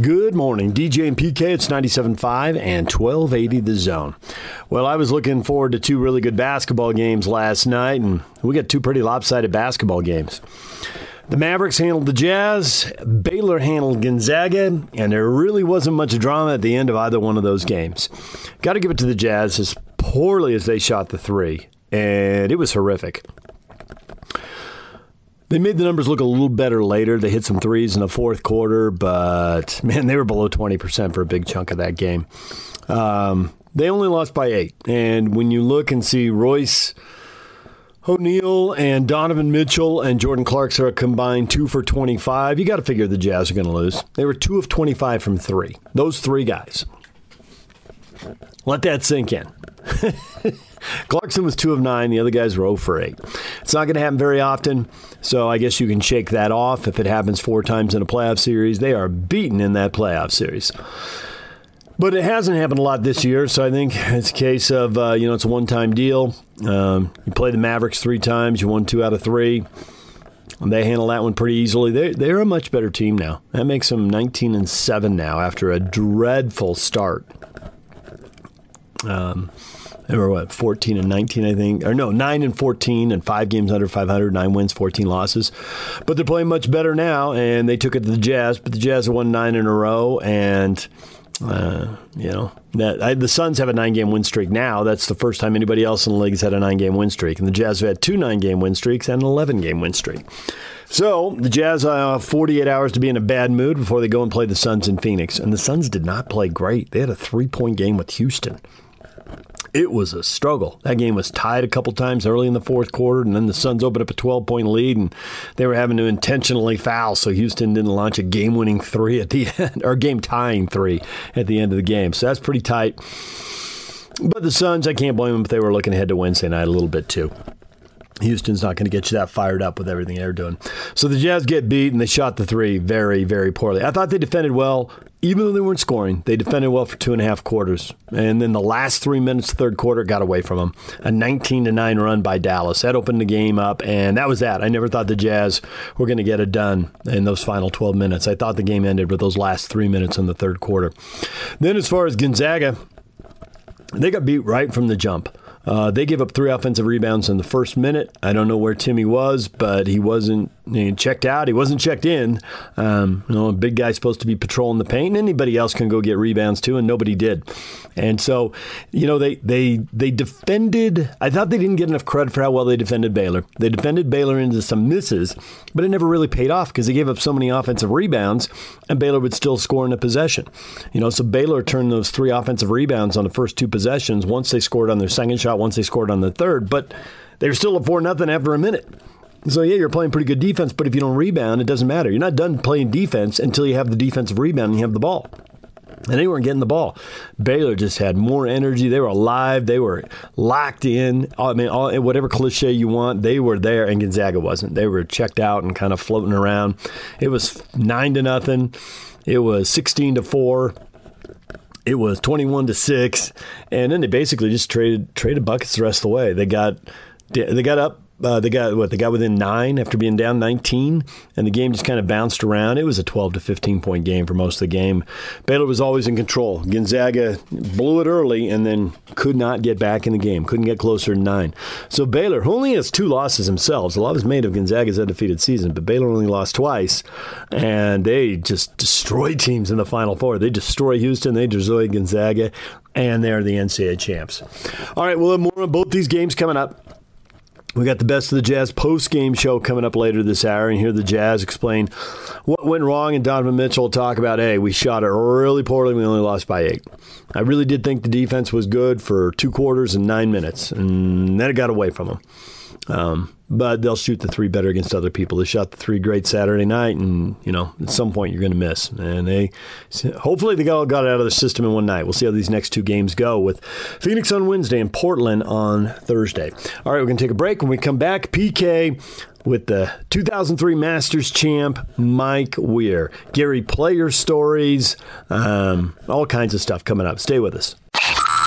Good morning, DJ and PK. It's 97.5 and 1280 the zone. Well, I was looking forward to two really good basketball games last night, and we got two pretty lopsided basketball games. The Mavericks handled the Jazz, Baylor handled Gonzaga, and there really wasn't much drama at the end of either one of those games. Got to give it to the Jazz as poorly as they shot the three, and it was horrific. They made the numbers look a little better later. They hit some threes in the fourth quarter, but man, they were below 20% for a big chunk of that game. Um, they only lost by eight. And when you look and see Royce O'Neale and Donovan Mitchell and Jordan Clarkson are a combined two for 25, you got to figure the Jazz are going to lose. They were two of 25 from three. Those three guys. Let that sink in. Clarkson was two of nine. The other guys were 0 for 8. It's not going to happen very often, so I guess you can shake that off if it happens four times in a playoff series. They are beaten in that playoff series. But it hasn't happened a lot this year, so I think it's a case of, uh, you know, it's a one time deal. Um, you play the Mavericks three times, you won two out of three. They handle that one pretty easily. They, they're a much better team now. That makes them 19 and 7 now after a dreadful start. Um, they were what 14 and 19 i think or no 9 and 14 and five games under 500 nine wins 14 losses but they're playing much better now and they took it to the jazz but the jazz have won nine in a row and uh, you know that I, the Suns have a nine-game win streak now. That's the first time anybody else in the league has had a nine-game win streak, and the Jazz have had two nine-game win streaks and an eleven-game win streak. So the Jazz uh, 48 hours to be in a bad mood before they go and play the Suns in Phoenix, and the Suns did not play great. They had a three-point game with Houston it was a struggle. That game was tied a couple times early in the fourth quarter, and then the Suns opened up a 12 point lead, and they were having to intentionally foul, so Houston didn't launch a game winning three at the end, or game tying three at the end of the game. So that's pretty tight. But the Suns, I can't blame them if they were looking ahead to Wednesday night a little bit too. Houston's not going to get you that fired up with everything they're doing. So the Jazz get beat and they shot the three very, very poorly. I thought they defended well, even though they weren't scoring. They defended well for two and a half quarters, and then the last three minutes, third quarter, got away from them. A 19 to nine run by Dallas that opened the game up, and that was that. I never thought the Jazz were going to get it done in those final 12 minutes. I thought the game ended with those last three minutes in the third quarter. Then, as far as Gonzaga, they got beat right from the jump. Uh, they gave up three offensive rebounds in the first minute. I don't know where Timmy was, but he wasn't he checked out. He wasn't checked in. Um, you know, a big guy's supposed to be patrolling the paint. And anybody else can go get rebounds too, and nobody did. And so, you know, they they they defended. I thought they didn't get enough credit for how well they defended Baylor. They defended Baylor into some misses, but it never really paid off because they gave up so many offensive rebounds, and Baylor would still score in a possession. You know, so Baylor turned those three offensive rebounds on the first two possessions. Once they scored on their second shot, once they scored on the third, but they were still at four nothing after a minute. So yeah, you're playing pretty good defense, but if you don't rebound, it doesn't matter. You're not done playing defense until you have the defensive rebound and you have the ball. And they weren't getting the ball. Baylor just had more energy. They were alive. They were locked in. I mean, all, whatever cliche you want, they were there, and Gonzaga wasn't. They were checked out and kind of floating around. It was nine to nothing. It was sixteen to four. It was twenty-one to six, and then they basically just traded traded buckets the rest of the way. They got they got up uh, they got what they got within nine after being down 19, and the game just kind of bounced around. It was a 12 to 15 point game for most of the game. Baylor was always in control. Gonzaga blew it early and then could not get back in the game. Couldn't get closer to nine. So Baylor, who only has two losses themselves, a lot is made of Gonzaga's undefeated season, but Baylor only lost twice, and they just destroy teams in the Final Four. They destroy Houston, they destroy Gonzaga, and they're the NCAA champs. All right, we'll have more on both these games coming up. We got the best of the Jazz post game show coming up later this hour, and hear the Jazz explain what went wrong. And Donovan Mitchell talk about, hey, we shot it really poorly. We only lost by eight. I really did think the defense was good for two quarters and nine minutes, and then it got away from them. Um, but they'll shoot the three better against other people. They shot the three great Saturday night, and you know at some point you're going to miss. And they hopefully they got, got it out of the system in one night. We'll see how these next two games go with Phoenix on Wednesday and Portland on Thursday. All right, we're going to take a break. When we come back, PK with the 2003 Masters champ Mike Weir, Gary Player stories, um, all kinds of stuff coming up. Stay with us.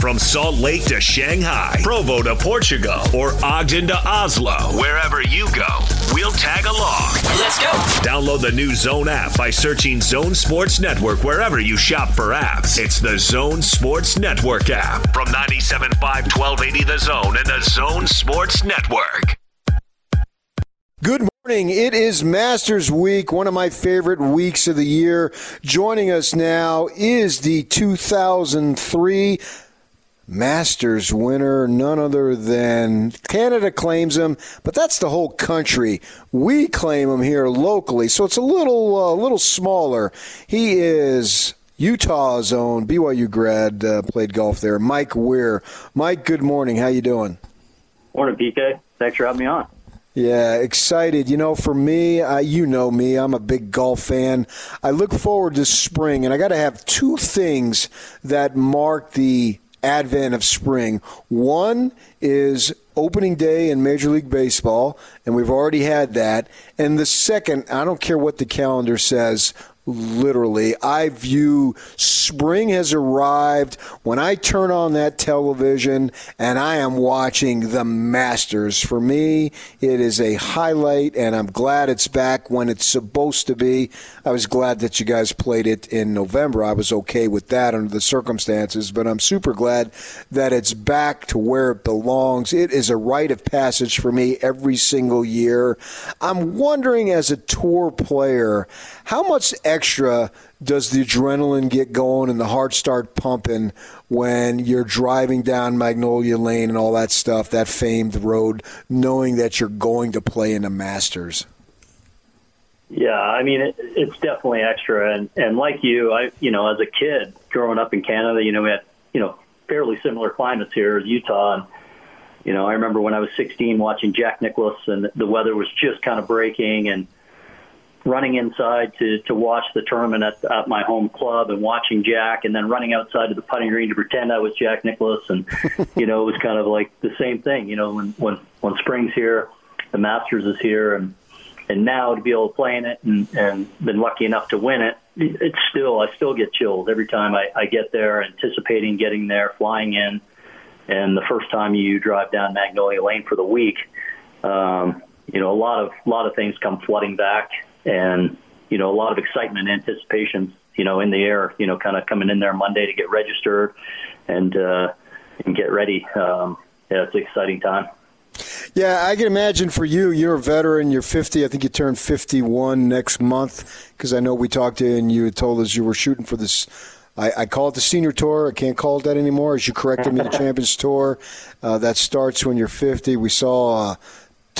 From Salt Lake to Shanghai, Provo to Portugal, or Ogden to Oslo, wherever you go, we'll tag along. Let's go. Download the new Zone app by searching Zone Sports Network wherever you shop for apps. It's the Zone Sports Network app from 97.5 1280 The Zone and the Zone Sports Network. Good morning. It is Masters Week, one of my favorite weeks of the year. Joining us now is the 2003 Masters winner, none other than Canada claims him, but that's the whole country. We claim him here locally, so it's a little uh, a little smaller. He is Utah's own BYU grad, uh, played golf there. Mike Weir. Mike, good morning. How you doing? Morning, PK. Thanks for having me on. Yeah, excited. You know, for me, uh, you know me, I'm a big golf fan. I look forward to spring, and I got to have two things that mark the advent of spring. One is opening day in Major League Baseball, and we've already had that. And the second, I don't care what the calendar says, literally. I view spring has arrived when I turn on that television and I am watching the Masters. For me, it is a highlight, and I'm glad it's back when it's supposed to be. I was glad that you guys played it in November. I was okay with that under the circumstances, but I'm super glad that it's back to where it belongs. It is a rite of passage for me every single year. I'm wondering, as a tour player, how much extra does the adrenaline get going and the heart start pumping when you're driving down Magnolia Lane and all that stuff, that famed road, knowing that you're going to play in the Masters? Yeah, I mean it, it's definitely extra, and and like you, I you know as a kid growing up in Canada, you know we had you know fairly similar climates here as Utah, and you know I remember when I was 16 watching Jack Nicklaus, and the weather was just kind of breaking, and running inside to to watch the tournament at, at my home club and watching Jack, and then running outside to the putting green to pretend I was Jack Nicklaus, and you know it was kind of like the same thing. You know when when when spring's here, the Masters is here, and and now to be able to play in it and and been lucky enough to win it, it's still I still get chills every time I, I get there, anticipating getting there, flying in, and the first time you drive down Magnolia Lane for the week. Um, you know, a lot of a lot of things come flooding back, and you know, a lot of excitement, and anticipation, you know, in the air. You know, kind of coming in there Monday to get registered and uh, and get ready. Um, yeah, it's an exciting time. Yeah, I can imagine for you, you're a veteran, you're 50. I think you turn 51 next month because I know we talked to you and you had told us you were shooting for this. I, I, call it the senior tour. I can't call it that anymore. As you corrected me, the Champions Tour. Uh, that starts when you're 50. We saw uh,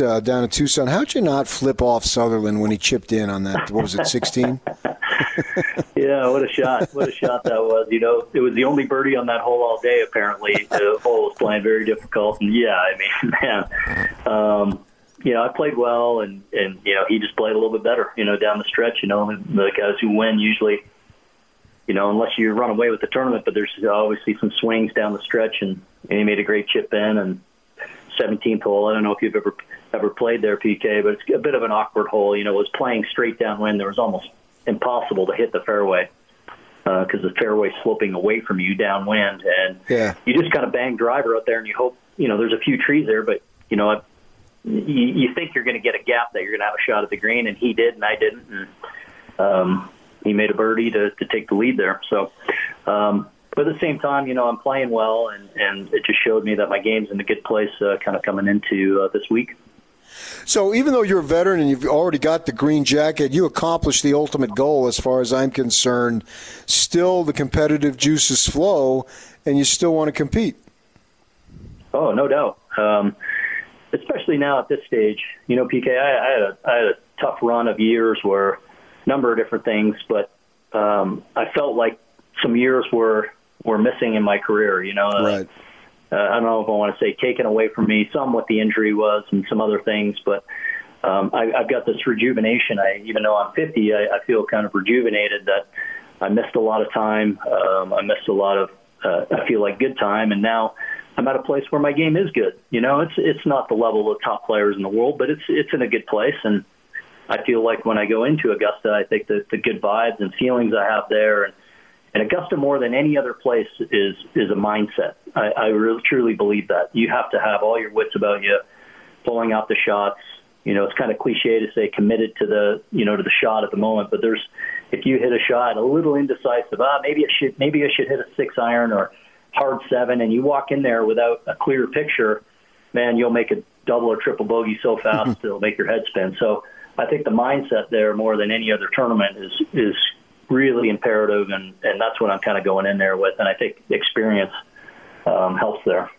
uh, down in Tucson. How'd you not flip off Sutherland when he chipped in on that? What was it, 16? yeah, what a shot! What a shot that was. You know, it was the only birdie on that hole all day. Apparently, the hole was playing very difficult. And yeah, I mean, man, um, you know, I played well, and and you know, he just played a little bit better. You know, down the stretch. You know, the guys who win usually. You know, unless you run away with the tournament, but there's obviously some swings down the stretch, and, and he made a great chip in, and 17th hole. I don't know if you've ever ever played there, PK, but it's a bit of an awkward hole. You know, it was playing straight downwind. There was almost impossible to hit the fairway because uh, the fairway sloping away from you downwind, and yeah. you just kind of bang driver out there, and you hope you know there's a few trees there, but you know you, you think you're going to get a gap that you're going to have a shot at the green, and he did, and I didn't, and um, he made a birdie to to take the lead there. So. Um, but at the same time, you know, I'm playing well, and, and it just showed me that my game's in a good place uh, kind of coming into uh, this week. So even though you're a veteran and you've already got the green jacket, you accomplished the ultimate goal as far as I'm concerned. Still, the competitive juices flow, and you still want to compete. Oh, no doubt. Um, especially now at this stage, you know, PK, I, I, had a, I had a tough run of years where a number of different things, but um, I felt like some years were were missing in my career. You know, right. Uh, I don't know if I want to say taken away from me. Some what the injury was, and some other things, but. Um, I, I've got this rejuvenation. I, even though I'm 50, I, I feel kind of rejuvenated. That I missed a lot of time. Um, I missed a lot of. Uh, I feel like good time, and now I'm at a place where my game is good. You know, it's it's not the level of top players in the world, but it's it's in a good place, and I feel like when I go into Augusta, I think that the good vibes and feelings I have there, and and Augusta more than any other place is is a mindset. I, I really truly believe that you have to have all your wits about you, pulling out the shots. You know, it's kind of cliche to say committed to the you know to the shot at the moment, but there's if you hit a shot a little indecisive, ah, maybe it should maybe I should hit a six iron or hard seven, and you walk in there without a clear picture, man, you'll make a double or triple bogey so fast it'll make your head spin. So I think the mindset there more than any other tournament is is really imperative, and and that's what I'm kind of going in there with, and I think experience um, helps there.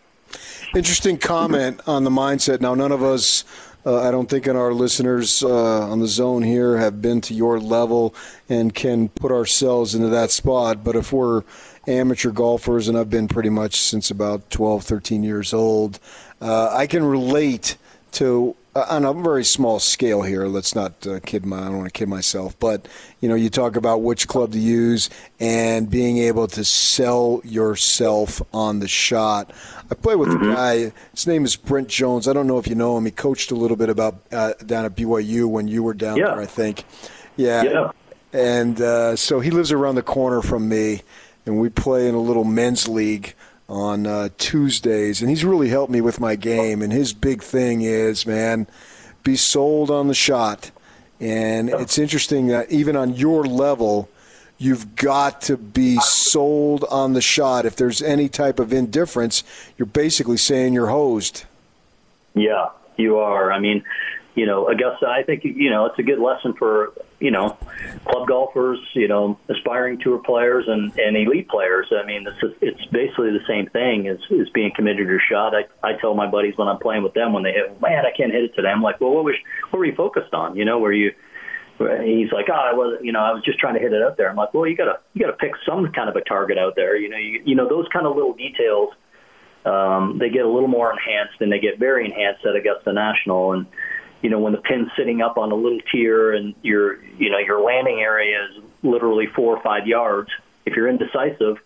Interesting comment on the mindset. Now, none of us uh, I don't think in our listeners uh, on the zone here have been to your level and can put ourselves into that spot. But if we're amateur golfers, and I've been pretty much since about 12, 13 years old, uh, I can relate to uh, on a very small scale here. Let's not uh, kid my. I don't want to kid myself, but you know, you talk about which club to use and being able to sell yourself on the shot. I play with mm-hmm. a guy. His name is Brent Jones. I don't know if you know him. He coached a little bit about uh, down at BYU when you were down yeah. there. I think. Yeah. yeah. And uh, so he lives around the corner from me, and we play in a little men's league on uh, Tuesdays, and he's really helped me with my game. And his big thing is, man, be sold on the shot. And it's interesting that even on your level, you've got to be sold on the shot. If there's any type of indifference, you're basically saying you're hosed. Yeah, you are. I mean, you know, Augusta, I think, you know, it's a good lesson for, you know, club golfers, you know, aspiring tour players and, and elite players. I mean, it's, it's basically the same thing as, as being committed to your shot. I, I tell my buddies when I'm playing with them when they hit, man, I can't hit it today. I'm like, well, what was, what were you focused on? You know, were you, he's like, oh, I was, you know, I was just trying to hit it out there. I'm like, well, you gotta, you gotta pick some kind of a target out there. You know, you, you know, those kind of little details, um, they get a little more enhanced and they get very enhanced at Augusta National. And, you know, when the pin's sitting up on a little tier and your, you know, your landing area is literally four or five yards, if you're indecisive,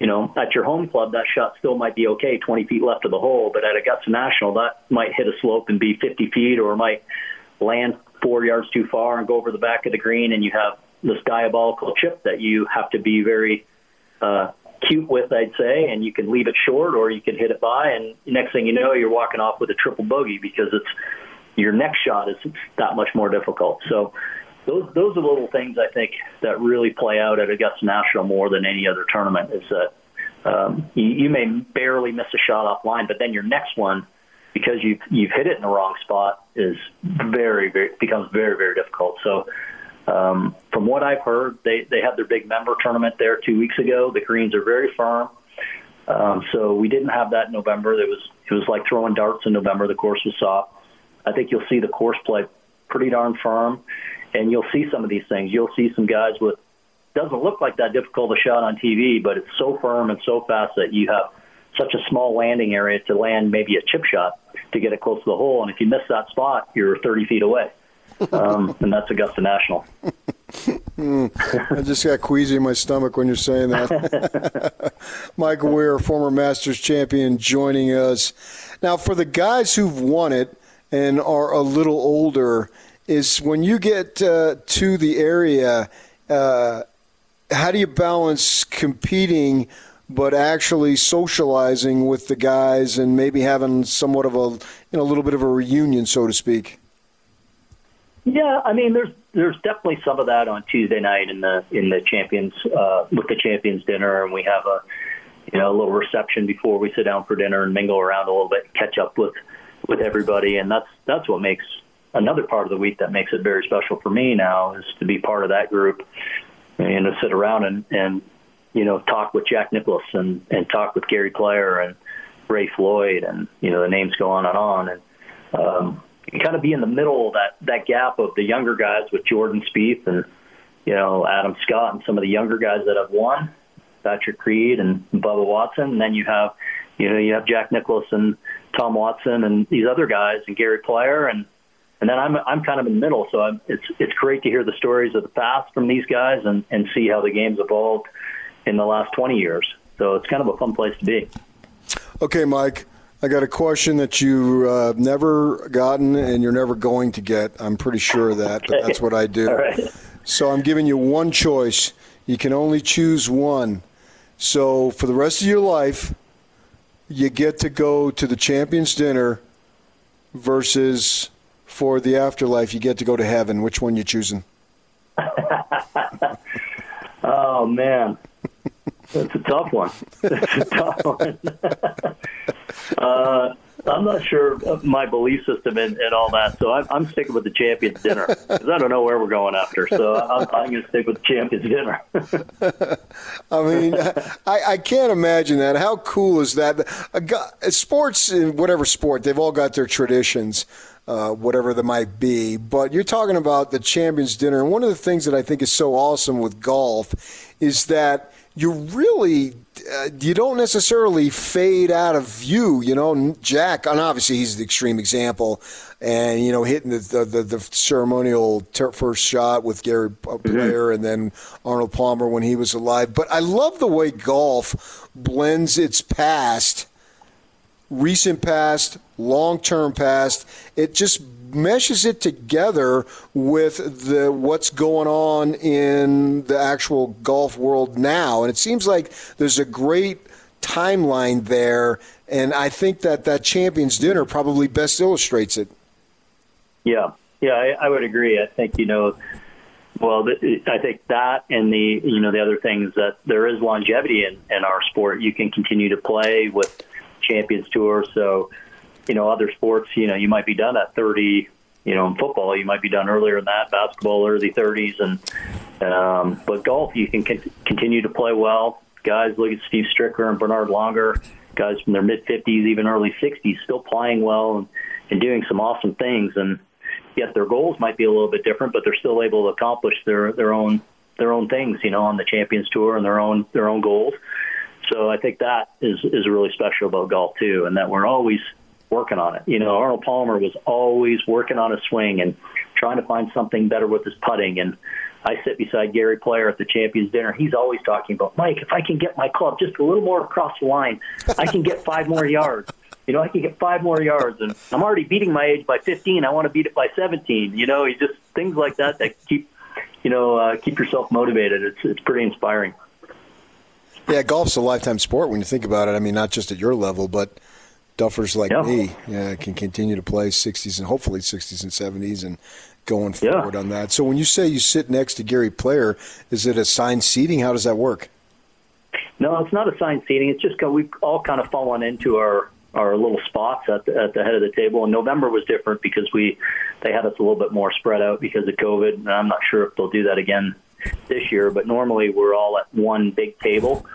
you know, at your home club, that shot still might be okay, 20 feet left of the hole. But at Augusta National, that might hit a slope and be 50 feet, or might land four yards too far and go over the back of the green, and you have this diabolical chip that you have to be very uh, cute with, I'd say, and you can leave it short or you can hit it by, and next thing you know, you're walking off with a triple bogey because it's your next shot is that much more difficult. So those those are little things I think that really play out at Augusta National more than any other tournament. Is that um, you, you may barely miss a shot offline, but then your next one, because you've you've hit it in the wrong spot, is very very becomes very very difficult. So. Um, from what I've heard, they they had their big member tournament there two weeks ago. The greens are very firm. Um, so we didn't have that in November. It was it was like throwing darts in November. The course was soft. I think you'll see the course play pretty darn firm, and you'll see some of these things. You'll see some guys with doesn't look like that difficult a shot on TV, but it's so firm and so fast that you have such a small landing area to land maybe a chip shot to get it close to the hole. And if you miss that spot, you're 30 feet away. Um, and that's Augusta National. mm, I just got queasy in my stomach when you're saying that. Michael Weir, former Masters champion, joining us. Now, for the guys who've won it, and are a little older is when you get uh, to the area, uh, how do you balance competing but actually socializing with the guys and maybe having somewhat of a you know a little bit of a reunion, so to speak? Yeah, I mean, there's there's definitely some of that on Tuesday night in the in the champions uh, with the champions dinner, and we have a you know a little reception before we sit down for dinner and mingle around a little bit, catch up with with everybody, and that's that's what makes another part of the week that makes it very special for me now is to be part of that group and to sit around and and you know talk with Jack Nicklaus and and talk with Gary Player and Ray Floyd and you know the names go on and on. And um, you kind of be in the middle of that that gap of the younger guys with Jordan Spieth and you know Adam Scott and some of the younger guys that have won Patrick Reed and Bubba Watson. And then you have you know you have Jack Nicklaus and Tom Watson and these other guys and Gary Player and and then I'm I'm kind of in the middle. So I'm, it's it's great to hear the stories of the past from these guys and and see how the game's evolved in the last 20 years. So it's kind of a fun place to be. Okay, Mike. I got a question that you've uh, never gotten and you're never going to get. I'm pretty sure of that, but that's what I do. So I'm giving you one choice. You can only choose one. So for the rest of your life, you get to go to the champions dinner versus for the afterlife you get to go to heaven. Which one you choosing? oh man, that's a tough one. That's a tough one. uh, I'm not sure my belief system and, and all that, so I'm, I'm sticking with the champions dinner because I don't know where we're going after. So I'm, I'm going to stick with the champions dinner. I mean, I, I can't imagine that. How cool is that? Sports, whatever sport, they've all got their traditions. Uh, whatever that might be. But you're talking about the champions dinner, and one of the things that I think is so awesome with golf is that you really uh, you don't necessarily fade out of view. You know, Jack, and obviously he's the extreme example, and you know hitting the the, the, the ceremonial ter- first shot with Gary Player mm-hmm. and then Arnold Palmer when he was alive. But I love the way golf blends its past recent past, long term past. It just meshes it together with the what's going on in the actual golf world now. And it seems like there's a great timeline there. And I think that that Champions Dinner probably best illustrates it. Yeah, yeah, I, I would agree. I think, you know, well, I think that and the you know the other things that there is longevity in, in our sport. You can continue to play with Champions Tour. So, you know, other sports, you know, you might be done at 30. You know, in football, you might be done earlier than that. Basketball, early 30s, and um, but golf, you can con- continue to play well. Guys, look at Steve Stricker and Bernhard Langer, guys from their mid 50s, even early 60s, still playing well and, and doing some awesome things. And yet their goals might be a little bit different, but they're still able to accomplish their their own their own things, you know, on the Champions Tour and their own their own goals. So I think that is is really special about golf too, and that we're always working on it. You know, Arnold Palmer was always working on his swing and trying to find something better with his putting. And I sit beside Gary Player at the Champions Dinner. He's always talking about Mike. If I can get my club just a little more across the line, I can get five more yards. You know, I can get five more yards, and I'm already beating my age by 15. I want to beat it by 17. You know, he just things like that that keep, you know, uh, keep yourself motivated. It's it's pretty inspiring. Yeah, golf's a lifetime sport when you think about it. I mean, not just at your level, but duffers like yeah. me yeah, can continue to play 60s and hopefully 60s and 70s and going forward yeah. on that. So when you say you sit next to Gary Player, is it assigned seating? How does that work? No, it's not assigned seating. It's just we've all kind of fallen into our our little spots at the, at the head of the table. And November was different because we they had us a little bit more spread out because of COVID. And I'm not sure if they'll do that again this year, but normally we're all at one big table.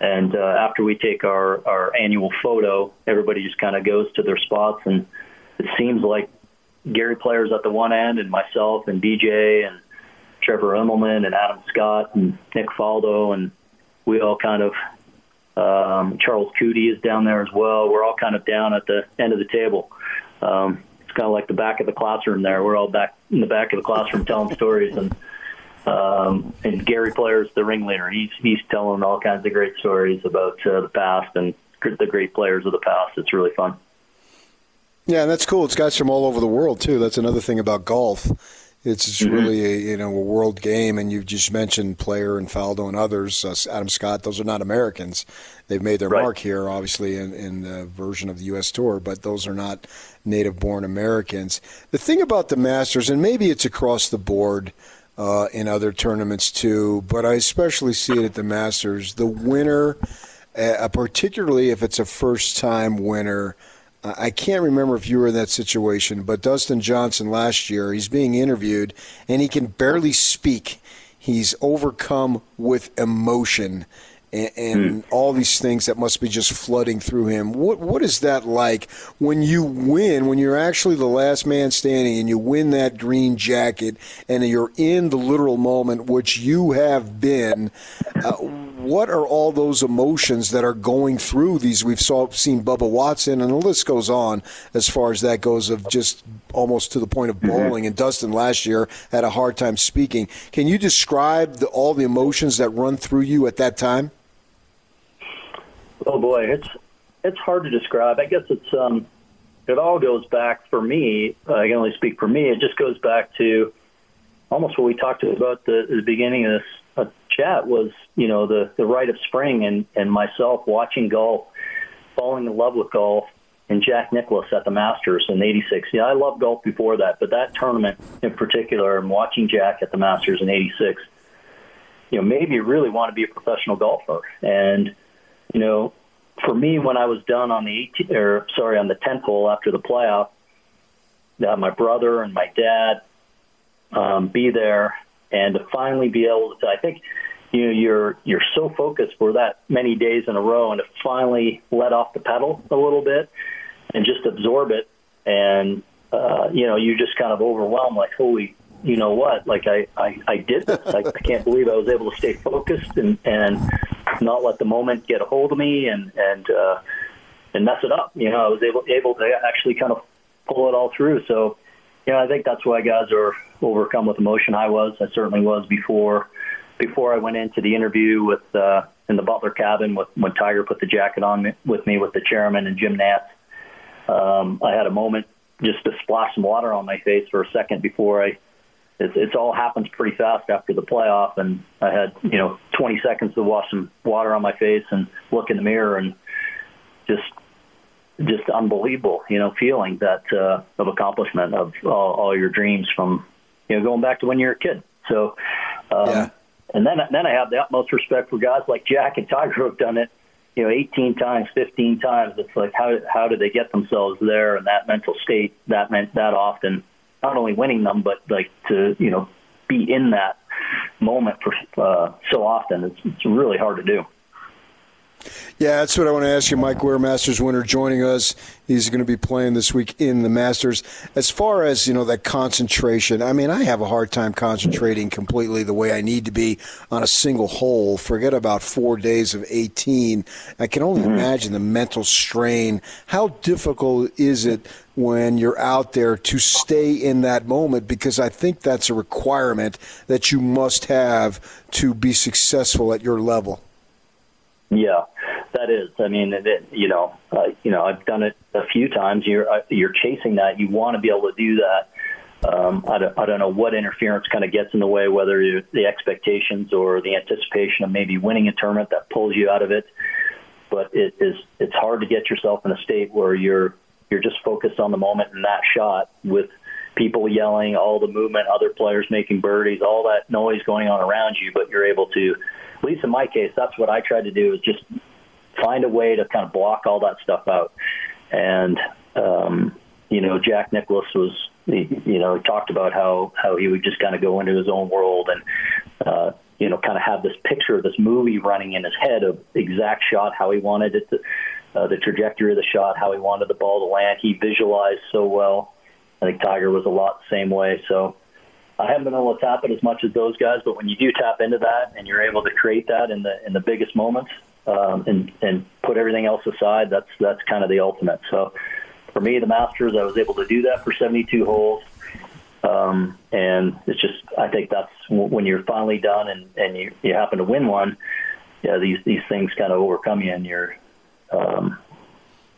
And uh, after we take our, our annual photo, everybody just kind of goes to their spots. And it seems like Gary Player's at the one end, and myself, and DJ, and Trevor Immelman, and Adam Scott, and Nick Faldo, and we all kind of um, Charles Coody is down there as well. We're all kind of down at the end of the table. Um, it's kind of like the back of the classroom there. We're all back in the back of the classroom telling stories, and um, and Gary Player's the ringleader. He's he's telling all kinds of great stories about uh, the past and the great players of the past. It's really fun. Yeah, and that's cool. It's guys from all over the world too. That's another thing about golf. It's, it's mm-hmm. really a, you know a world game, and you've just mentioned Player and Faldo and others. Uh, Adam Scott; those are not Americans. They've made their right. mark here, obviously, in, in the version of the U.S. Tour, but those are not native-born Americans. The thing about the Masters, and maybe it's across the board, uh, in other tournaments too, but I especially see it at the Masters. The winner, uh, particularly if it's a first time winner, uh, I can't remember if you were in that situation, but Dustin Johnson last year, he's being interviewed and he can barely speak. He's overcome with emotion and, and mm. all these things that must be just flooding through him. What what is that like when you win? When you're actually the last man standing and you win that green jacket, and you're in the literal moment, which you have been. Uh, what are all those emotions that are going through these? We've saw, seen Bubba Watson, and the list goes on as far as that goes of just almost to the point of mm-hmm. Mm-hmm. And Dustin last year had a hard time speaking. Can you describe the, all the emotions that run through you at that time? Oh boy, it's it's hard to describe. I guess it's um, it all goes back for me. I can only speak for me. It just goes back to almost what we talked about the, the beginning of this uh, chat was you know the the rite of spring and and myself watching golf falling in love with golf and Jack Nicklaus at the Masters in '86. Yeah, I loved golf before that, but that tournament in particular, and watching Jack at the Masters in '86, you know, made me really want to be a professional golfer. And you know, for me, when I was done on the 18, or sorry, on the 10th hole after the playoff, that my brother and my dad um, be there, and to finally be able to, I think you know you're you're so focused for that many days in a row and to finally let off the pedal a little bit and just absorb it and uh you know you just kind of overwhelmed like holy you know what? Like i i, I did this. I, I can't believe i was able to stay focused and and not let the moment get a hold of me and and uh and mess it up you know i was able able to actually kind of pull it all through so you know i think that's why guys are overcome with emotion i was i certainly was before before I went into the interview with uh, in the Butler cabin with when Tiger put the jacket on me, with me with the chairman and Jim Nantz. Um, I had a moment just to splash some water on my face for a second before I. It's, it's all happens pretty fast after the playoff, and I had you know 20 seconds to wash some water on my face and look in the mirror and just just unbelievable, you know, feeling that uh, of accomplishment of all, all your dreams from you know going back to when you were a kid. So um, yeah. And then, then I have the utmost respect for guys like Jack and Tiger who have done it, you know, 18 times, 15 times. It's like how how do they get themselves there in that mental state that meant that often? Not only winning them, but like to you know be in that moment for uh, so often. It's it's really hard to do. Yeah, that's what I want to ask you. Mike Weir, Masters winner, joining us. He's going to be playing this week in the Masters. As far as you know, that concentration. I mean, I have a hard time concentrating completely the way I need to be on a single hole. Forget about four days of 18. I can only mm-hmm. imagine the mental strain. How difficult is it when you're out there to stay in that moment? Because I think that's a requirement that you must have to be successful at your level. Yeah, that is. I mean, it, you know, uh, you know, I've done it a few times. You're uh, you're chasing that. You want to be able to do that. Um, I, don't, I don't know what interference kind of gets in the way, whether the expectations or the anticipation of maybe winning a tournament that pulls you out of it. But it is it's hard to get yourself in a state where you're you're just focused on the moment and that shot with people yelling, all the movement, other players making birdies, all that noise going on around you, but you're able to at least in my case, that's what I tried to do is just find a way to kind of block all that stuff out. And um, you know, Jack Nicklaus was you know talked about how how he would just kind of go into his own world and uh, you know kind of have this picture of this movie running in his head of exact shot how he wanted it to. Uh, the trajectory of the shot, how he wanted the ball to land. He visualized so well. I think Tiger was a lot the same way. So I haven't been able to tap it as much as those guys, but when you do tap into that and you're able to create that in the in the biggest moments um, and and put everything else aside, that's that's kind of the ultimate. So for me, the Masters, I was able to do that for 72 holes, um, and it's just I think that's when you're finally done and and you you happen to win one. Yeah, these these things kind of overcome you, and you're um,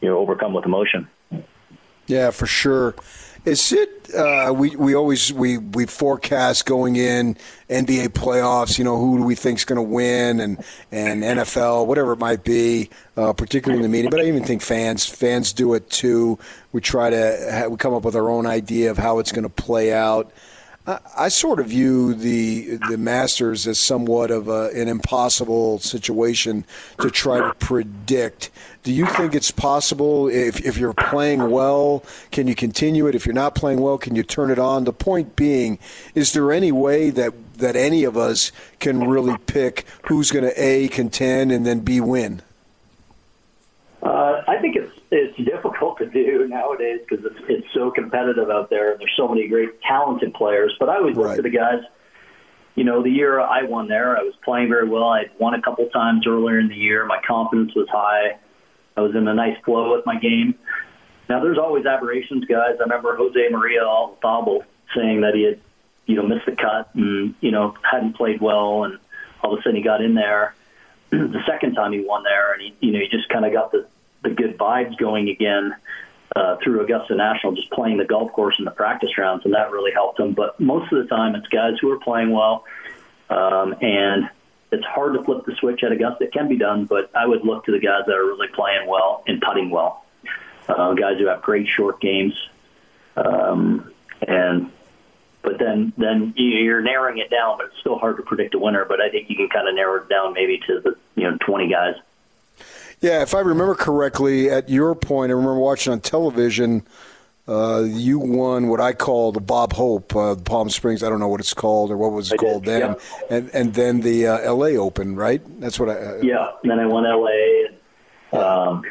you're overcome with emotion. Yeah, for sure. Is it? Uh, we we always we we forecast going in NBA playoffs. You know who do we think is going to win, and and NFL, whatever it might be, uh, particularly in the media. But I even think fans fans do it too. We try to ha- we come up with our own idea of how it's going to play out. I sort of view the the Masters as somewhat of a, an impossible situation to try to predict. Do you think it's possible if if you're playing well, can you continue it? If you're not playing well, can you turn it on? The point being, is there any way that that any of us can really pick who's going to a contend and then b win? Uh, I think it's it's difficult to do nowadays because it's it's so competitive out there. There's so many great talented players. But I always look right. the guys. You know, the year I won there, I was playing very well. I won a couple times earlier in the year. My confidence was high. I was in a nice flow with my game. Now, there's always aberrations, guys. I remember Jose Maria Olazabal saying that he had, you know, missed the cut and you know hadn't played well, and all of a sudden he got in there the second time he won there, and he, you know, he just kind of got the the good vibes going again uh, through Augusta National, just playing the golf course in the practice rounds, and that really helped him. But most of the time, it's guys who are playing well, um, and it's hard to flip the switch at Augusta. It can be done, but I would look to the guys that are really playing well and putting well. Uh, guys who have great short games, um, and but then then you're narrowing it down, but it's still hard to predict a winner. But I think you can kind of narrow it down maybe to the you know 20 guys. Yeah, if I remember correctly, at your point, I remember watching on television. Uh, you won what I call the Bob Hope, uh, Palm Springs. I don't know what it's called or what was it I called did, then, yeah. and and then the uh, L.A. Open, right? That's what I. Uh, yeah, then I won L.A. And, um,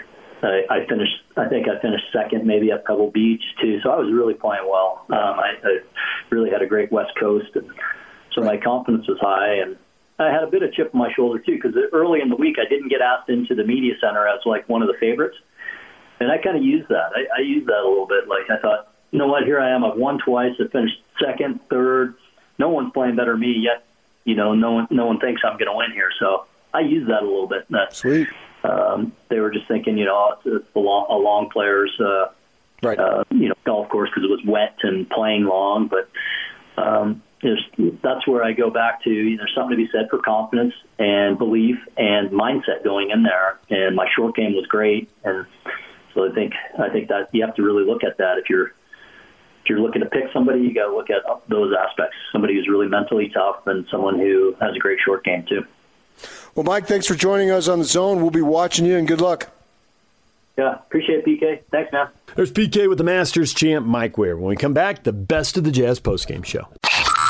I, I finished. I think I finished second, maybe at Pebble Beach too. So I was really playing well. Um, I, I really had a great West Coast, and so right. my confidence was high. And I had a bit of chip on my shoulder too because early in the week I didn't get asked into the media center as like one of the favorites, and I kind of used that. I, I used that a little bit. Like I thought, you know what? Here I am. I've won twice. I finished second, third. No one's playing better than me yet. You know, no one, no one thinks I'm going to win here. So I used that a little bit. That, Sweet um, they were just thinking, you know, it's, it's a, long, a long player's, uh, right. uh, you know, golf course because it was wet and playing long. But um, there's, that's where I go back to. There's something to be said for confidence and belief and mindset going in there. And my short game was great, and so I think I think that you have to really look at that if you're if you're looking to pick somebody, you got to look at those aspects. Somebody who's really mentally tough and someone who has a great short game too. Well, Mike, thanks for joining us on the zone. We'll be watching you, and good luck. Yeah, appreciate it, PK. Thanks, man. There's PK with the Masters champ, Mike Weir. When we come back, the best of the Jazz postgame show.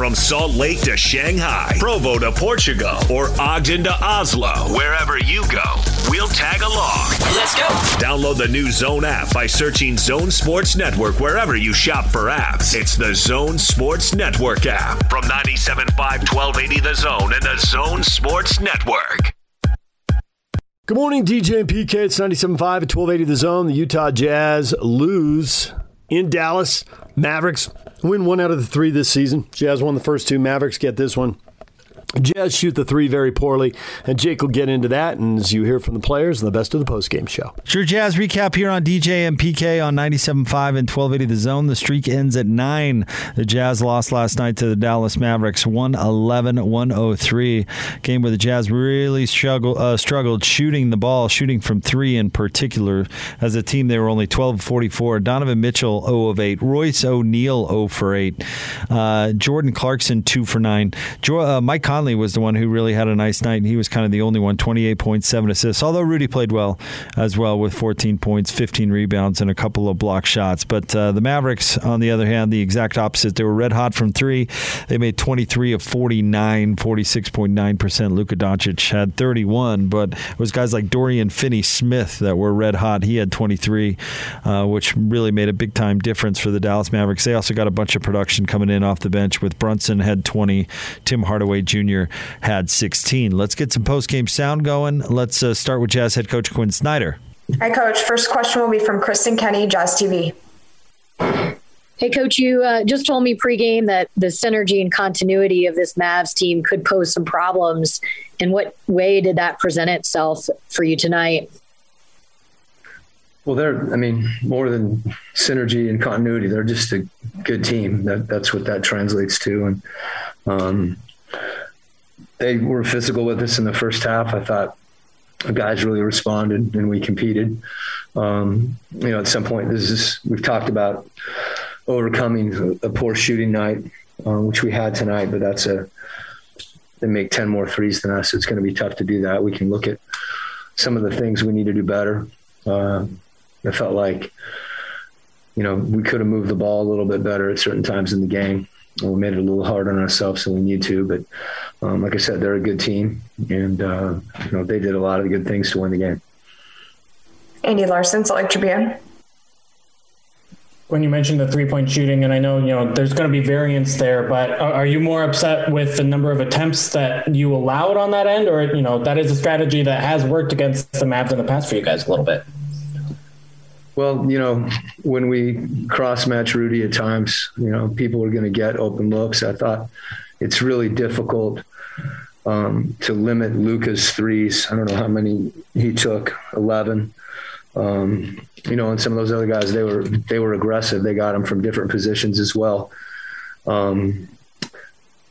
From Salt Lake to Shanghai, Provo to Portugal, or Ogden to Oslo, wherever you go, we'll tag along. Let's go. Download the new Zone app by searching Zone Sports Network wherever you shop for apps. It's the Zone Sports Network app from 97.5 1280 The Zone and the Zone Sports Network. Good morning, DJ and PK. It's 97.5 at 1280 The Zone. The Utah Jazz lose in Dallas. Mavericks win one out of the three this season. Jazz won the first two. Mavericks get this one. Jazz shoot the three very poorly, and Jake will get into that. And as you hear from the players, and the best of the postgame show. Sure, Jazz recap here on DJ and PK on 97.5 and 1280 The Zone. The streak ends at nine. The Jazz lost last night to the Dallas Mavericks 111 103. Game where the Jazz really struggled, uh, struggled shooting the ball, shooting from three in particular. As a team, they were only 12 44. Donovan Mitchell 0 of 8. Royce O'Neale 0 for 8. Uh, Jordan Clarkson 2 for 9. Jo- uh, Mike Conley Conley was the one who really had a nice night, and he was kind of the only one, 28 points, 7 assists, although Rudy played well as well with 14 points, 15 rebounds, and a couple of block shots. But uh, the Mavericks, on the other hand, the exact opposite. They were red hot from three. They made 23 of 49, 46.9%. Luka Doncic had 31, but it was guys like Dorian Finney Smith that were red hot. He had 23, uh, which really made a big time difference for the Dallas Mavericks. They also got a bunch of production coming in off the bench with Brunson had 20, Tim Hardaway Jr Jr. had 16. Let's get some post game sound going. Let's uh, start with Jazz head coach Quinn Snyder. Hi, Coach. First question will be from Kristen Kenny, Jazz TV. Hey, Coach, you uh, just told me pregame that the synergy and continuity of this Mavs team could pose some problems. In what way did that present itself for you tonight? Well, they're, I mean, more than synergy and continuity, they're just a good team. That, that's what that translates to. And, um, they were physical with us in the first half. I thought the guys really responded and we competed. Um, you know, at some point, this is we've talked about overcoming a, poor shooting night, uh, which we had tonight, but that's a they make 10 more threes than us. It's going to be tough to do that. We can look at some of the things we need to do better. Uh, I felt like, you know, we could have moved the ball a little bit better at certain times in the game we made it a little hard on ourselves, so we need to. But um, like I said, they're a good team, and uh, you know they did a lot of good things to win the game. Andy Larsen, Salt Lake Tribune. When you mentioned the three-point shooting, and I know you know there's going to be variance there, but are you more upset with the number of attempts that you allowed on that end, or you know that is a strategy that has worked against the Mavs in the past for you guys a little bit? Well, you know, when we cross match Rudy at times, you know, people are going to get open looks. I thought it's really difficult um, to limit Luka's threes. I don't know how many he took, 11. Um, you know, and some of those other guys, they were they were aggressive. They got them from different positions as well. Um,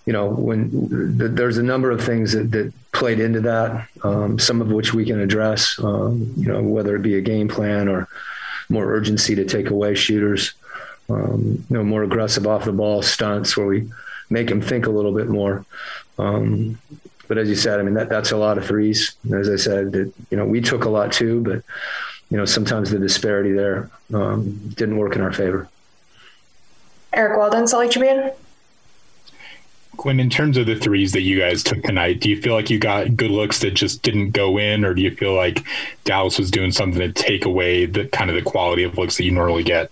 you know, when th- there's a number of things that, that played into that, um, some of which we can address. Um, you know, whether it be a game plan or more urgency to take away shooters. Um, you know, more aggressive off the ball stunts where we make them think a little bit more. Um, but as you said, I mean that that's a lot of threes. As I said, that you know we took a lot too, but you know sometimes the disparity there um, didn't work in our favor. Eric Walden, Salt Lake Tribune. Quinn, in terms of the threes that you guys took tonight, do you feel like you got good looks that just didn't go in, or do you feel like Dallas was doing something to take away the kind of the quality of looks that you normally get?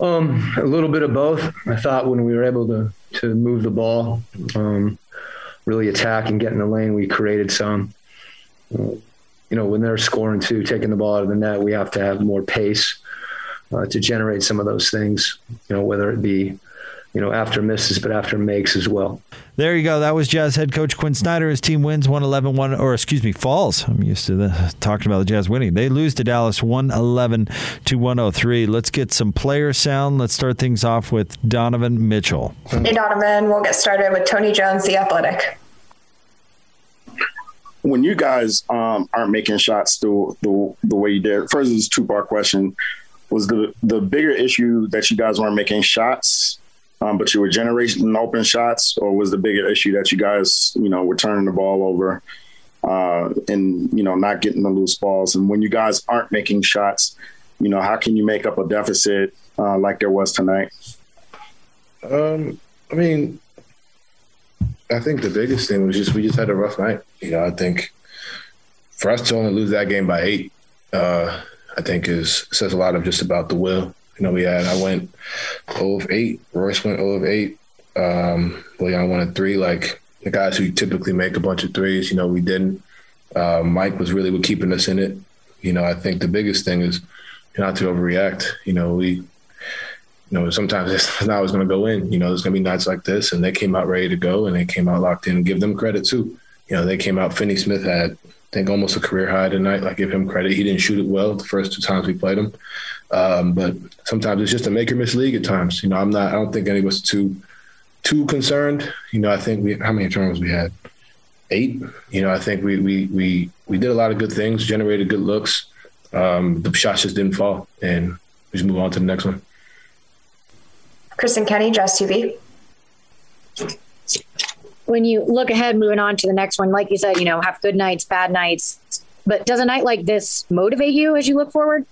Um, a little bit of both. I thought when we were able to to move the ball, um, really attack and get in the lane, we created some. You know, when they're scoring too, taking the ball out of the net, we have to have more pace uh, to generate some of those things. You know, whether it be you know, after misses, but after makes as well. There you go. That was Jazz head coach Quinn Snyder. His team wins 111 1, or excuse me, falls. I'm used to the, talking about the Jazz winning. They lose to Dallas 111 to 103. Let's get some player sound. Let's start things off with Donovan Mitchell. Hey, Donovan. We'll get started with Tony Jones, the athletic. When you guys um, aren't making shots the, the, the way you did, first, is a two part question. Was the, the bigger issue that you guys weren't making shots um, but you were generating open shots, or was the bigger issue that you guys, you know, were turning the ball over uh, and you know not getting the loose balls? And when you guys aren't making shots, you know, how can you make up a deficit uh, like there was tonight? Um, I mean, I think the biggest thing was just we just had a rough night. You know, I think for us to only lose that game by eight, uh, I think is says a lot of just about the will you know, we had I went 0 of 8. Royce went 0 of 8. Um, Leon went 3. Like the guys who typically make a bunch of threes, you know, we didn't. Uh, Mike was really keeping us in it. You know, I think the biggest thing is not to overreact. You know, we, you know, sometimes it's not always going to go in. You know, there's going to be nights like this, and they came out ready to go, and they came out locked in. Give them credit too. You know, they came out. Finney Smith had, I think, almost a career high tonight. Like, give him credit. He didn't shoot it well the first two times we played him. Um, but sometimes it's just a make or miss league at times. You know, I'm not. I don't think any of us too too concerned. You know, I think we how many turnovers we had? Eight. You know, I think we we we we did a lot of good things, generated good looks. Um, the shots just didn't fall, and we just move on to the next one. Kristen Kenny, Jazz TV. When you look ahead, moving on to the next one, like you said, you know, have good nights, bad nights. But does a night like this motivate you as you look forward?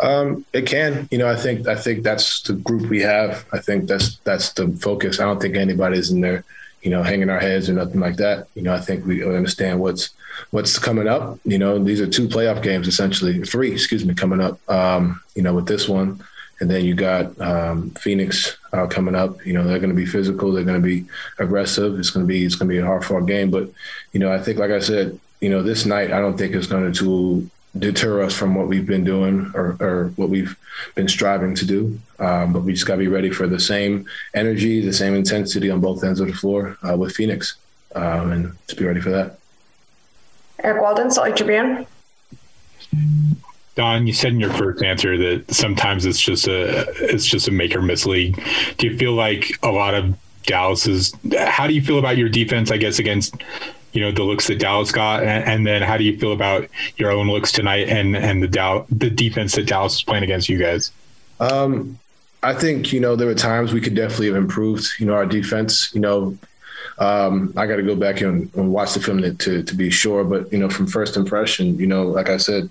Um, it can. You know, I think I think that's the group we have. I think that's that's the focus. I don't think anybody's in there, you know, hanging our heads or nothing like that. You know, I think we understand what's what's coming up. You know, these are two playoff games essentially, three, excuse me, coming up. Um, you know, with this one, and then you got um, Phoenix uh, coming up. You know, they're going to be physical. They're going to be aggressive. It's going to be it's going to be a hard fought game. But you know, I think like I said, you know, this night I don't think it's going to deter us from what we've been doing or, or what we've been striving to do. Um, but we just got to be ready for the same energy, the same intensity on both ends of the floor uh, with Phoenix, um, and just be ready for that. Eric Walden, Salt Lake Tribune. Don, you said in your first answer that sometimes it's just a it's just a make or miss league. Do you feel like a lot of Dallas's? How do you feel about your defense? I guess against you know the looks that Dallas got, and, and, then how do you feel about your own looks tonight and and the Dow, the defense that Dallas is playing against you guys? Um, I think you know there were times we could definitely have improved. You know our defense. You know, um, I got to go back and, and, watch the film to to be sure, but you know from first impression, you know, like I said.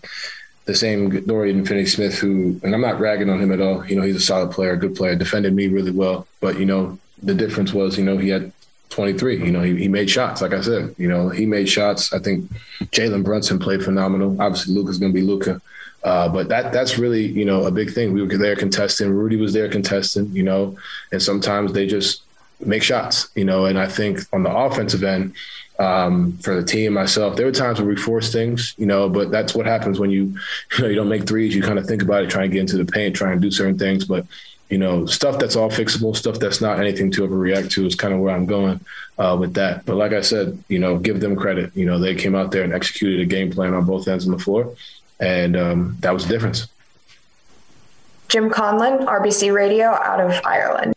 The same Dorian Finney-Smith, who, and I'm not ragging on him at all. You know, he's a solid player, good player, defended me really well. But you know, the difference was, you know, he had 23. You know, he, he made shots. Like I said, you know, he made shots. I think Jalen Brunson played phenomenal. Obviously, Luka's going to be Luka. Uh, but that that's really you know a big thing. We were there contesting. Rudy was there contesting. You know, and sometimes they just make shots. You know, and I think on the offensive end. Um, for the team, myself, there were times where we forced things, you know, but that's what happens when you, you know, you don't make threes. You kind of think about it, try and get into the paint, try and do certain things. But you know, stuff that's all fixable, stuff that's not anything to overreact to is kind of where I'm going uh, with that. But like I said, you know, give them credit. You know, they came out there and executed a game plan on both ends of the floor, and um, that was the difference. Jim Conlon, RBC Radio, out of Ireland.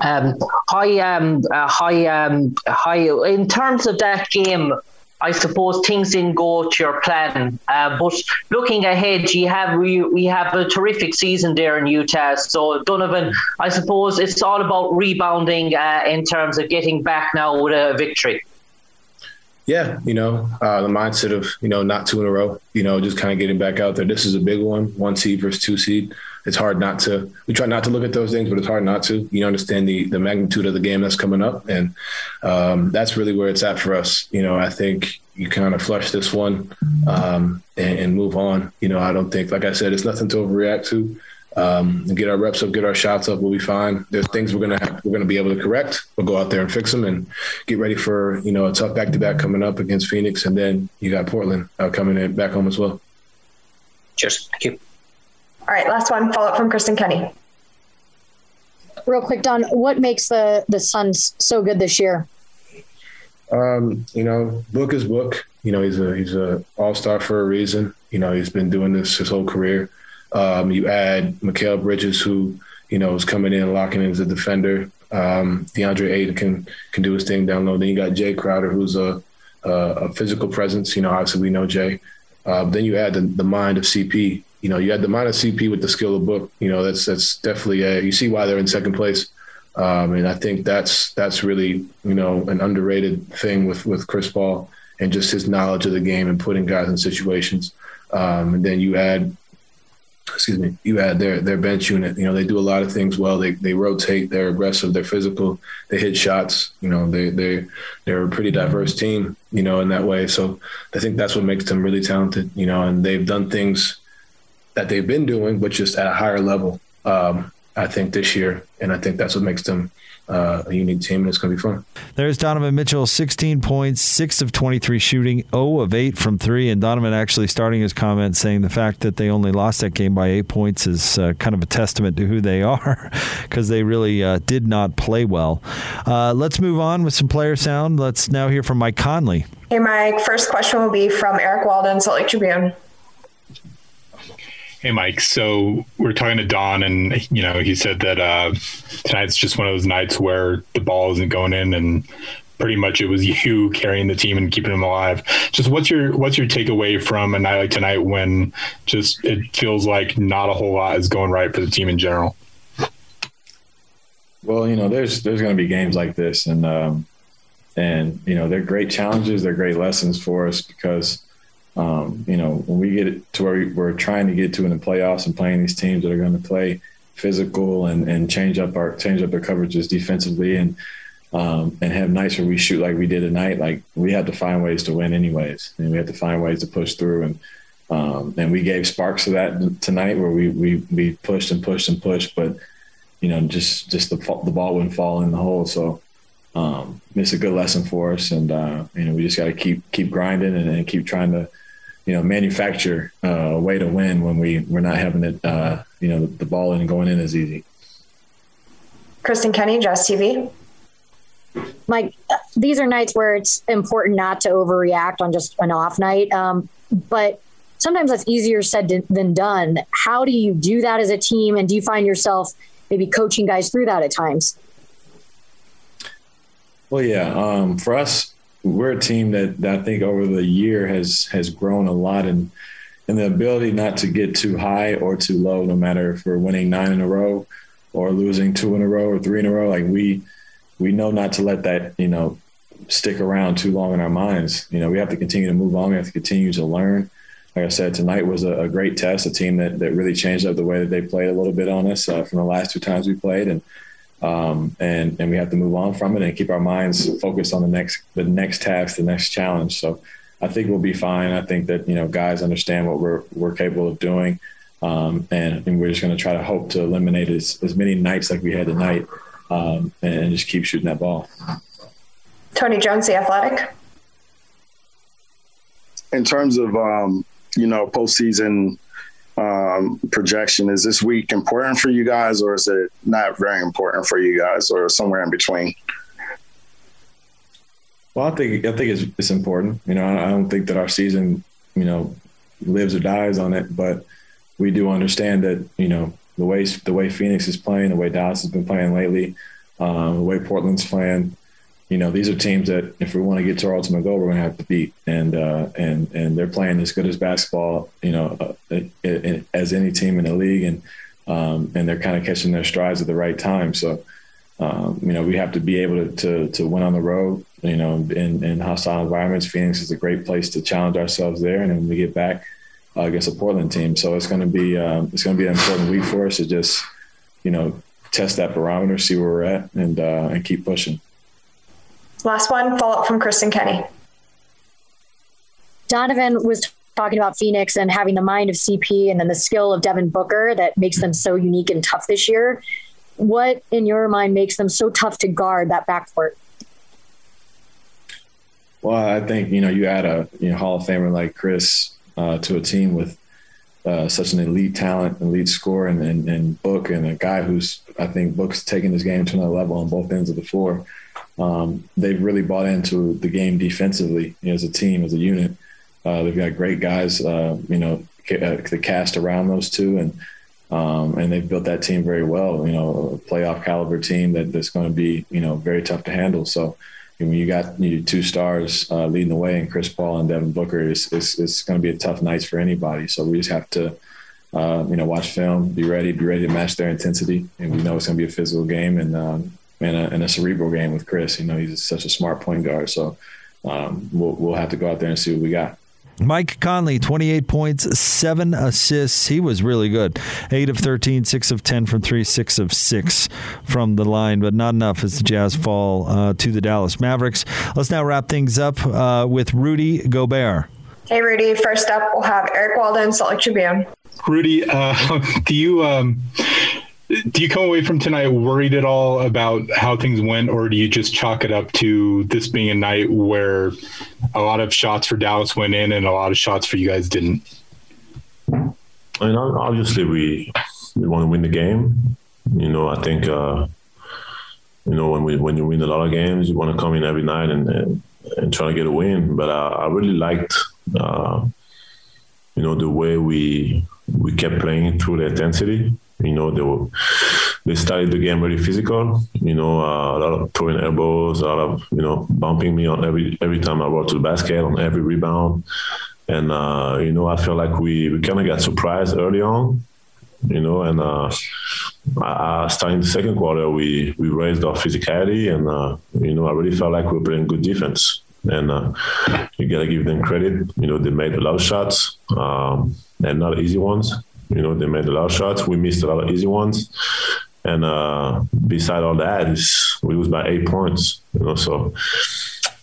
Um, hi, um, uh, hi, um, hi. In terms of that game, I suppose things didn't go to your plan. Uh, but looking ahead, you have we, we have a terrific season there in Utah. So Donovan, I suppose it's all about rebounding uh, in terms of getting back now with a victory. Yeah, you know, uh, the mindset of you know not two in a row. You know, just kind of getting back out there. This is a big one, one seed versus two seed it's hard not to. We try not to look at those things, but it's hard not to. You understand the the magnitude of the game that's coming up, and um, that's really where it's at for us. You know, I think you kind of flush this one um, and, and, move on. You know, I don't think, like I said, it's nothing to overreact to. Um, get our reps up, get our shots up, we'll be fine. There's things we're gonna have, we're gonna be able to correct. We'll go out there and fix them and get ready for you know a tough back to back coming up against Phoenix, and then you got Portland uh, coming in back home as well. Cheers. Thank you. All right, last one. Follow up from Kristen Kenny. Real quick, Don. What makes the the Suns so good this year? Um, you know, Book is Book. You know, he's a he's a all star for a reason. You know, he's been doing this his whole career. Um, you add Mikal Bridges, who you know is coming in, locking in as a defender. Um, DeAndre Ayton can can do his thing down low. Then you got Jae Crowder, who's a a, a physical presence. You know, obviously we know Jae. Uh, then you add the, the mind of CP you know, you had the minor CP with the skill of book. You know, that's that's definitely a, you see why they're in second place. Um, and I think that's that's really you know an underrated thing with with Chris Paul and just his knowledge of the game and putting guys in situations. Um, and then you add, excuse me, you add their their bench unit. You know, they do a lot of things well. They they rotate. They're aggressive. They're physical. They hit shots. You know, they they they're a pretty diverse team. You know, in that way. So I think that's what makes them really talented. You know, and they've done things that they've been doing, but just at a higher level. Um, I think this year, and I think that's what makes them uh, a unique team, and it's going to be fun. There's Donovan Mitchell, 16 points, 6 of 23 shooting, 0 of 8 from 3. And Donovan actually starting his comment saying the fact that they only lost that game by 8 points is uh, kind of a testament to who they are because they really uh, did not play well. Uh, let's move on with some player sound. Let's now hear from Mike Conley. Hey, Mike. First question will be from Eric Walden, Salt Lake Tribune. Hey, Mike. So we're talking to Don, and you know he said that uh, tonight's just one of those nights where the ball isn't going in, and pretty much it was you carrying the team and keeping them alive. Just what's your what's your takeaway from a night like tonight when just it feels like not a whole lot is going right for the team in general? Well, you know, there's there's going to be games like this, and um, and you know they're great challenges, they're great lessons for us because um, you know, when we get to where we're trying to get to in the playoffs and playing these teams that are going to play physical and, and change up our change up their coverages defensively and um, and have nights where we shoot like we did tonight, like we have to find ways to win anyways, and we have to find ways to push through and. Um, and we gave sparks to that tonight, where we, we we pushed and pushed and pushed, but you know, just just the the ball wouldn't fall in the hole. So um, it's a good lesson for us, and uh, you know, we just got to keep keep grinding and, and, keep trying to you know, manufacture uh, a way to win when we we're not having it, uh, you know, the ball in and going in as easy. Kristen Kenny, Jazz TV. Mike, these are nights where it's important not to overreact on just an off night, um, but sometimes that's easier said than done. How do you do that as a team, and do you find yourself maybe coaching guys through that at times? Well, yeah. Um, for us, we're a team that, that I think over the year has has grown a lot and and the ability not to get too high or too low, no matter if we're winning nine in a row or losing two in a row or three in a row. Like we we know not to let that, you know, stick around too long in our minds. You know, we have to continue to move on. We have to continue to learn. Like I said, tonight was a, a great test, a team that, that really changed up the way that they played a little bit on us uh, from the last two times we played. And um, and and we have to move on from it and keep our minds focused on the next the next task, the next challenge. So I think we'll be fine. I think that you know guys understand what we're we're capable of doing, um, and, and, we're just going to try to hope to eliminate as, as many nights like we had tonight, um, and just keep shooting that ball. Tony Jones, the Athletic. In terms of um, you know postseason um, projection. Is this week important for you guys, or is it not very important for you guys, or somewhere in between? Well, I think I think it's, it's important. You know, I don't think that our season, you know, lives or dies on it, but we do understand that you know the way the way Phoenix is playing, the way Dallas has been playing lately, um, the way Portland's playing. You know, these are teams that if we want to get to our ultimate goal, we're going to have to beat, and uh, and and they're playing as good as basketball, you know, uh, as any team in the league, and um, and they're kind of catching their strides at the right time. So, um, you know, we have to be able to, to, to win on the road. You know, in, in hostile environments, Phoenix is a great place to challenge ourselves there, and then we get back uh, against a Portland team, so it's going to be um, it's going to be an important week for us to just you know test that barometer, see where we're at, and uh, and keep pushing. Last one, follow up from Kristen Kenny. Donovan was talking about Phoenix and having the mind of CP and then the skill of Devin Booker that makes them so unique and tough this year. What, in your mind, makes them so tough to guard that backcourt? Well, I think you know you add a you know, Hall of Famer like Chris uh, to a team with uh, such an elite talent, elite scorer, and, and, and, Book, and a guy who's I think Book's taking this game to another level on both ends of the floor. Um, they've really bought into the game defensively you know, as a team, as a unit. Uh, they've got great guys, uh, you know, uh, the cast around those two, and um, and they've built that team very well. You know, a playoff caliber team that, that's going to be you know very tough to handle. So when you got you two stars uh, leading the way, and Chris Paul and Devin Booker, it's, it's, it's going to be a tough night for anybody. So we just have to, uh, you know, watch film, be ready, be ready to match their intensity, and we know it's going to be a physical game and um, and, a, and a cerebral game with Chris. You know, he's such a smart point guard, so um, we'll we'll have to go out there and see what we got. Mike Conley, 28 points, seven assists. He was really good. Eight of 13, six of 10 from three, six of six from the line, but not enough as the Jazz fall uh, to the Dallas Mavericks. Let's now wrap things up uh, with Rudy Gobert. Hey, Rudy. First up, we'll have Eric Walden, Salt Lake Tribune. Rudy, uh, do you um, do you come away from tonight worried at all about how things went, or do you just chalk it up to this being a night where a lot of shots for Dallas went in and a lot of shots for you guys didn't? I mean, obviously we we want to win the game. You know, I think uh, you know when we when you win a lot of games, you want to come in every night and and, and try to get a win. But uh, I really liked uh, you know the way we we kept playing through the intensity. You know, they were they started the game very physical. You know, uh, a lot of throwing elbows, a lot of you know bumping me on every every time I brought to the basket on every rebound. And uh, you know, I feel like we we kind of got surprised early on. You know, and uh, uh, starting the second quarter, we we raised our physicality, and uh, you know, I really felt like we were playing good defense. And uh, you gotta give them credit. You know, they made a lot of shots, um, and not easy ones. You know, they made a lot of shots. We missed a lot of easy ones. And uh, beside all that, is we lose by eight points. You know, so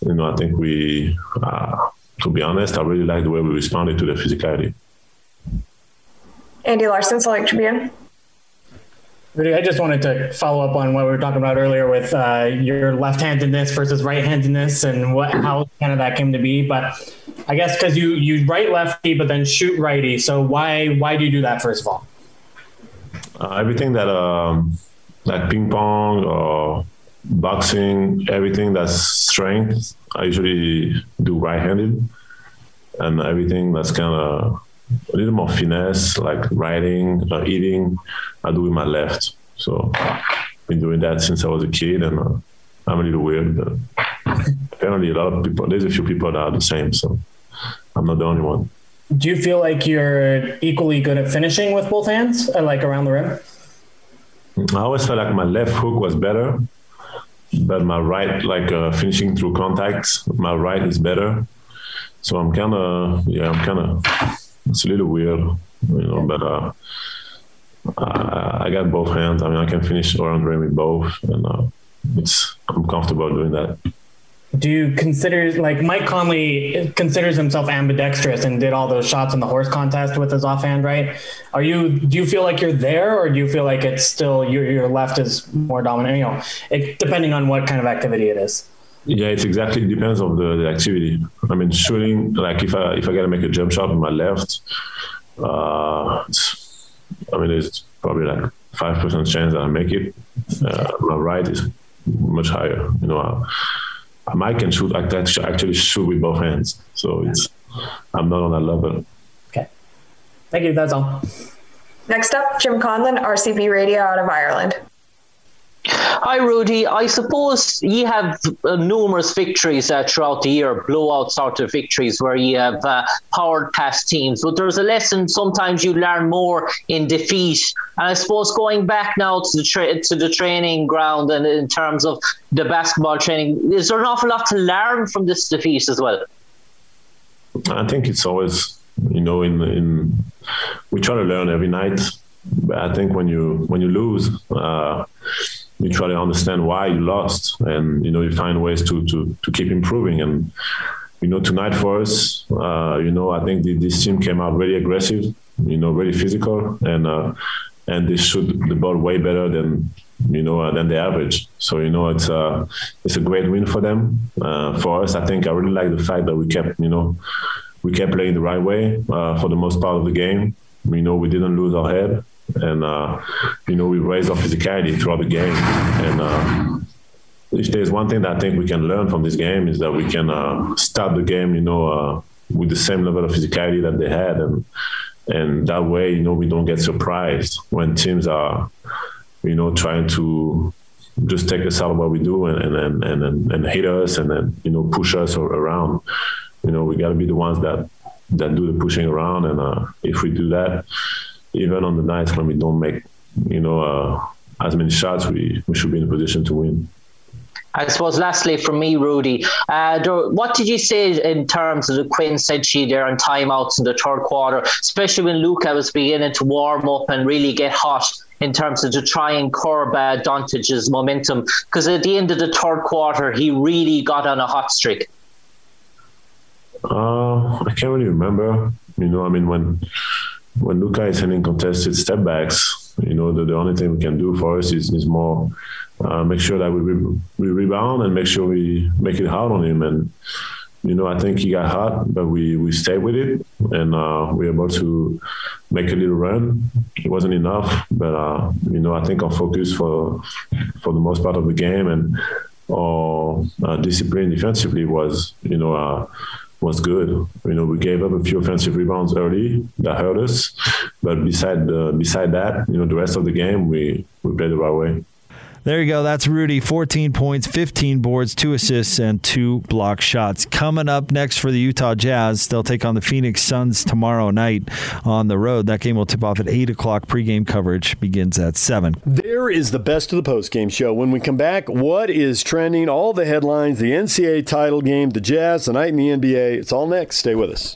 you know, I think we, uh, to be honest, I really like the way we responded to the physicality. Andy Larsen, Salt Lake Tribune. Rudy, I just wanted to follow up on what we were talking about earlier with uh, your left-handedness versus right-handedness and what how kind of that came to be. But I guess because you you write lefty but then shoot righty, so why why do you do that first of all? Uh, everything that um, like ping pong or boxing, everything that's strength, I usually do right-handed, and everything that's kind of a little more finesse, like writing or eating, I do with my left. So I've been doing that since I was a kid, and uh, I'm a little weird. But apparently, a lot of people. There's a few people that are the same, so I'm not the only one. Do you feel like you're equally good at finishing with both hands, uh, like around the rim? I always felt like my left hook was better, but my right, like uh, finishing through contacts, my right is better. So I'm kind of, yeah, I'm kind of it's a little weird, you know, but uh, I, I, got both hands. I mean, I can finish around the rim with both, and uh, it's I'm comfortable doing that. Do you consider like Mike Conley considers himself ambidextrous and did all those shots in the horse contest with his offhand right? Are you do you feel like you're there, or do you feel like it's still your your left is more dominant? You know, it, depending on what kind of activity it is. Yeah, it's exactly it depends on the, the activity. I mean, shooting like if I if I gotta make a jump shot with my left, uh, I mean it's probably like five percent chance that I make it. Uh, my right is much higher. You know, I, Mike can shoot. I can actually shoot with both hands. So it's I'm not on that level. Okay. Thank you. That's all. Next up, Jim Conlon, RCB Radio out of Ireland. Hi, Rudy. I suppose you have uh, numerous victories uh, throughout the year, blowout sort of victories where you have uh, powered past teams. But there's a lesson sometimes you learn more in defeat. And I suppose going back now to the tra- to the training ground and in terms of the basketball training, is there an awful lot to learn from this defeat as well? I think it's always, you know, in in we try to learn every night. But I think when you when you lose uh, you try to understand why you lost and you know you find ways to to to keep improving. And you know tonight for us uh, you know i think the, this team came out very aggressive you know very physical and uh, and they shoot the ball way better than you know uh, than the average. So you know it's a uh, it's a great win for them. Uh, for us i think i really like the fact that we kept you know we kept playing the right way uh, for the most part of the game. You know we didn't lose our head and uh, you know we raised our physicality throughout the game. And uh, if there's one thing that I think we can learn from this game is that we can uh, start the game, you know, uh, with the same level of physicality that they had, and and that way, you know, we don't get surprised when teams are, you know, trying to just take us out of what we do and and and and, and hit us and then you know push us around. You know, we got to be the ones that that do the pushing around, and uh, if we do that even on the nights when we don't make, you know, uh, as many shots, we, we should be in a position to win. I suppose, lastly, from me, Rudy, uh, what did you say in terms of the quintessential there on timeouts in the third quarter, especially when Luka was beginning to warm up and really get hot in terms of to try and curb uh, Dončić's momentum? Because at the end of the third quarter, he really got on a hot streak. Uh, I can't really remember. You know, I mean, when when Luka is hitting contested step backs, you know, the, the only thing we can do for us is, is more uh, make sure that we, re- we rebound and make sure we make it hard on him. And, you know, I think he got hot, but we, we stayed with it and uh, we were able to make a little run. It wasn't enough, but, uh, you know, I think our focus for, for the most part of the game and our uh, discipline defensively was, you know, uh, was good. You know, we gave up a few offensive rebounds early that hurt us, but beside uh, beside that, you know, the rest of the game we we played the right way. There you go. That's Rudy. 14 points, 15 boards, two assists, and two block shots. Coming up next for the Utah Jazz, they'll take on the Phoenix Suns tomorrow night on the road. That game will tip off at 8 o'clock. Pregame coverage begins at 7. There is the best of the postgame show. When we come back, what is trending? All the headlines, the NCAA title game, the Jazz, the night in the NBA. It's all next. Stay with us.